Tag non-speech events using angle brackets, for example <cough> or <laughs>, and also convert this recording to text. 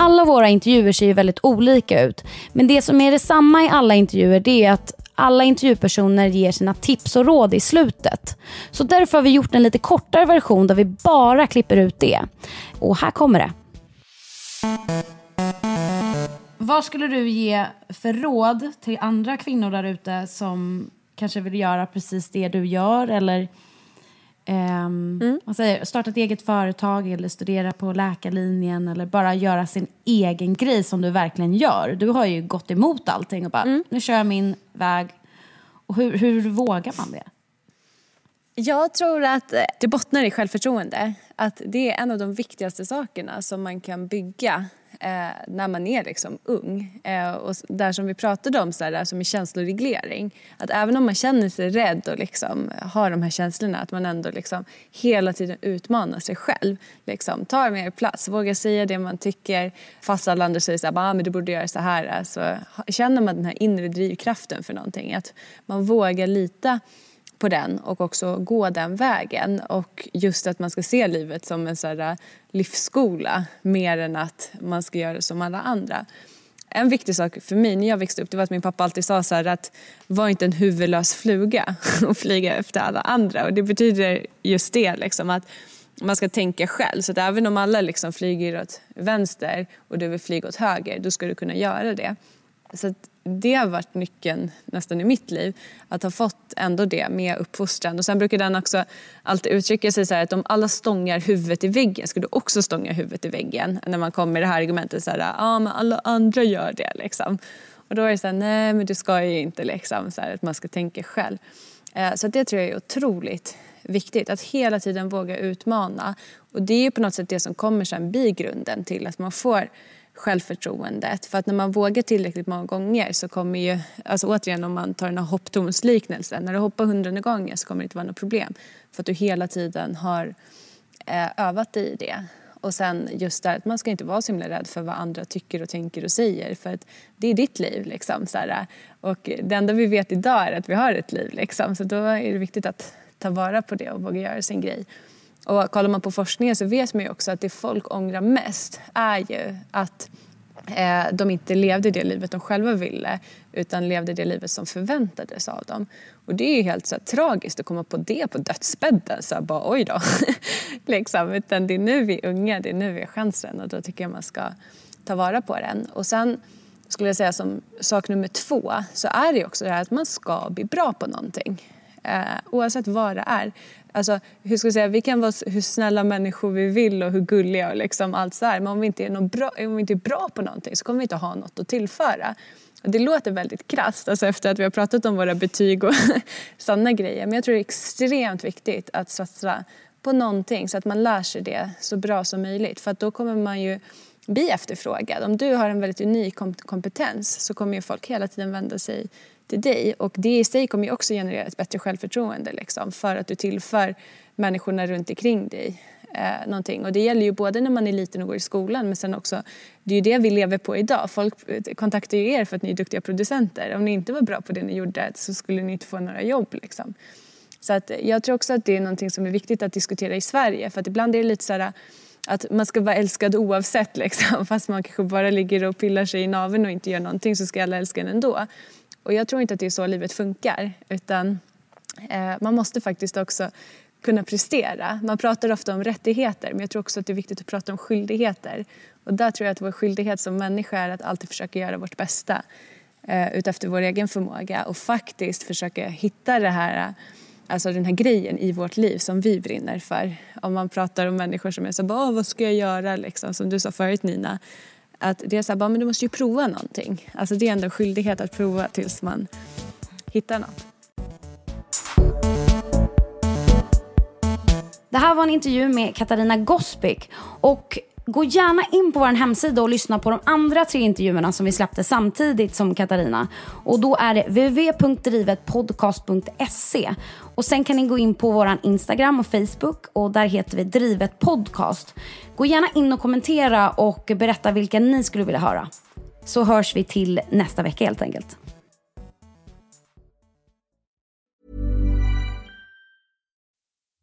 Alla våra intervjuer ser ju väldigt olika ut. Men det som är detsamma i alla intervjuer det är att alla intervjupersoner ger sina tips och råd i slutet. Så därför har vi gjort en lite kortare version där vi bara klipper ut det. Och här kommer det. Vad skulle du ge för råd till andra kvinnor där ute som kanske vill göra precis det du gör eller Um, mm. man säger, starta ett eget företag eller studera på läkarlinjen eller bara göra sin egen grej som du verkligen gör. Du har ju gått emot allting och bara, mm. nu kör jag min väg. Och hur, hur vågar man det? Jag tror att eh, det bottnar i självförtroende. Att det är en av de viktigaste sakerna som man kan bygga eh, när man är liksom ung. Eh, och där som vi pratade om, så här, som med känsloreglering. Att även om man känner sig rädd och liksom har de här känslorna att man ändå liksom hela tiden utmanar sig själv. Liksom, tar mer plats, vågar säga det man tycker fast alla andra säger så här, ah, men du borde göra så här. Alltså, så känner man den här inre drivkraften för någonting, att man vågar lita på den och också gå den vägen. Och just att man ska se livet som en sån äh, livsskola mer än att man ska göra det som alla andra. En viktig sak för mig när jag växte upp det var att min pappa alltid sa så att var inte en huvudlös fluga <laughs> och flyga efter alla andra. Och det betyder just det liksom att man ska tänka själv. Så att även om alla liksom flyger åt vänster och du vill flyga åt höger, då ska du kunna göra det. Så det har varit nyckeln nästan i mitt liv. Att ha fått ändå det med uppfostran. Och sen brukar den också alltid uttrycka sig så här att om alla stångar huvudet i väggen ska du också stånga huvudet i väggen. När man kommer med det här argumentet så här, ja ah, men alla andra gör det liksom. Och då är det så här, nej men du ska ju inte liksom. Så här, att man ska tänka själv. Eh, så det tror jag är otroligt viktigt. Att hela tiden våga utmana. Och det är ju på något sätt det som kommer sen bli grunden till att man får självförtroendet. För att när man vågar tillräckligt många gånger så kommer ju, alltså återigen om man tar den här hopptornsliknelsen, när du hoppar hundrade gånger så kommer det inte vara något problem. För att du hela tiden har eh, övat dig i det. Och sen just där att man ska inte vara så himla rädd för vad andra tycker och tänker och säger för att det är ditt liv liksom. Så här, och det enda vi vet idag är att vi har ett liv liksom. Så då är det viktigt att ta vara på det och våga göra sin grej. Och kollar man på forskningen så vet man ju också att det folk ångrar mest är ju att eh, de inte levde det livet de själva ville utan levde det livet som förväntades av dem. Och det är ju helt så här, tragiskt att komma på det på dödsbädden. Så här, bara oj då. <laughs> liksom. Utan det är nu vi är unga, det är nu vi har chansen och då tycker jag man ska ta vara på den. Och sen skulle jag säga som sak nummer två så är det också det här att man ska bli bra på någonting. Eh, oavsett vad det är. Alltså, hur ska jag säga, vi kan vara hur snälla människor vi vill och hur gulliga och liksom allt så här. Men om vi, inte är någon bra, om vi inte är bra på någonting så kommer vi inte ha något att tillföra. Och det låter väldigt krasst alltså efter att vi har pratat om våra betyg och <laughs> sådana grejer. Men jag tror det är extremt viktigt att satsa på någonting så att man lär sig det så bra som möjligt. För att då kommer man ju bli efterfrågad. Om du har en väldigt unik kompetens så kommer ju folk hela tiden vända sig till dig. Och det i sig kommer ju också generera ett bättre självförtroende liksom, för att du tillför människorna runt omkring dig eh, någonting. Och det gäller ju både när man är liten och går i skolan men sen också, det är ju det vi lever på idag. Folk eh, kontaktar ju er för att ni är duktiga producenter. Om ni inte var bra på det ni gjorde så skulle ni inte få några jobb liksom. Så att eh, jag tror också att det är någonting som är viktigt att diskutera i Sverige för att ibland är det lite så här eh, att man ska vara älskad oavsett <laughs> liksom. Fast man kanske bara ligger och pillar sig i naveln och inte gör någonting så ska alla älska en ändå. Och jag tror inte att det är så livet funkar. Utan Eh, man måste faktiskt också kunna prestera. Man pratar ofta om rättigheter men jag tror också att det är viktigt att prata om skyldigheter. Och där tror jag att vår skyldighet som människa är att alltid försöka göra vårt bästa eh, utefter vår egen förmåga och faktiskt försöka hitta det här, alltså den här grejen i vårt liv som vi brinner för. Om man pratar om människor som är så bara, vad ska jag göra liksom, som du sa förut Nina. Att det är så här, bara, men du måste ju prova någonting. Alltså det är ändå en skyldighet att prova tills man hittar något. Det här var en intervju med Katarina Gospic. Och gå gärna in på vår hemsida och lyssna på de andra tre intervjuerna som vi släppte samtidigt som Katarina. Och då är det www.drivetpodcast.se. Och sen kan ni gå in på vår Instagram och Facebook och där heter vi Drivet Podcast. Gå gärna in och kommentera och berätta vilka ni skulle vilja höra. Så hörs vi till nästa vecka helt enkelt.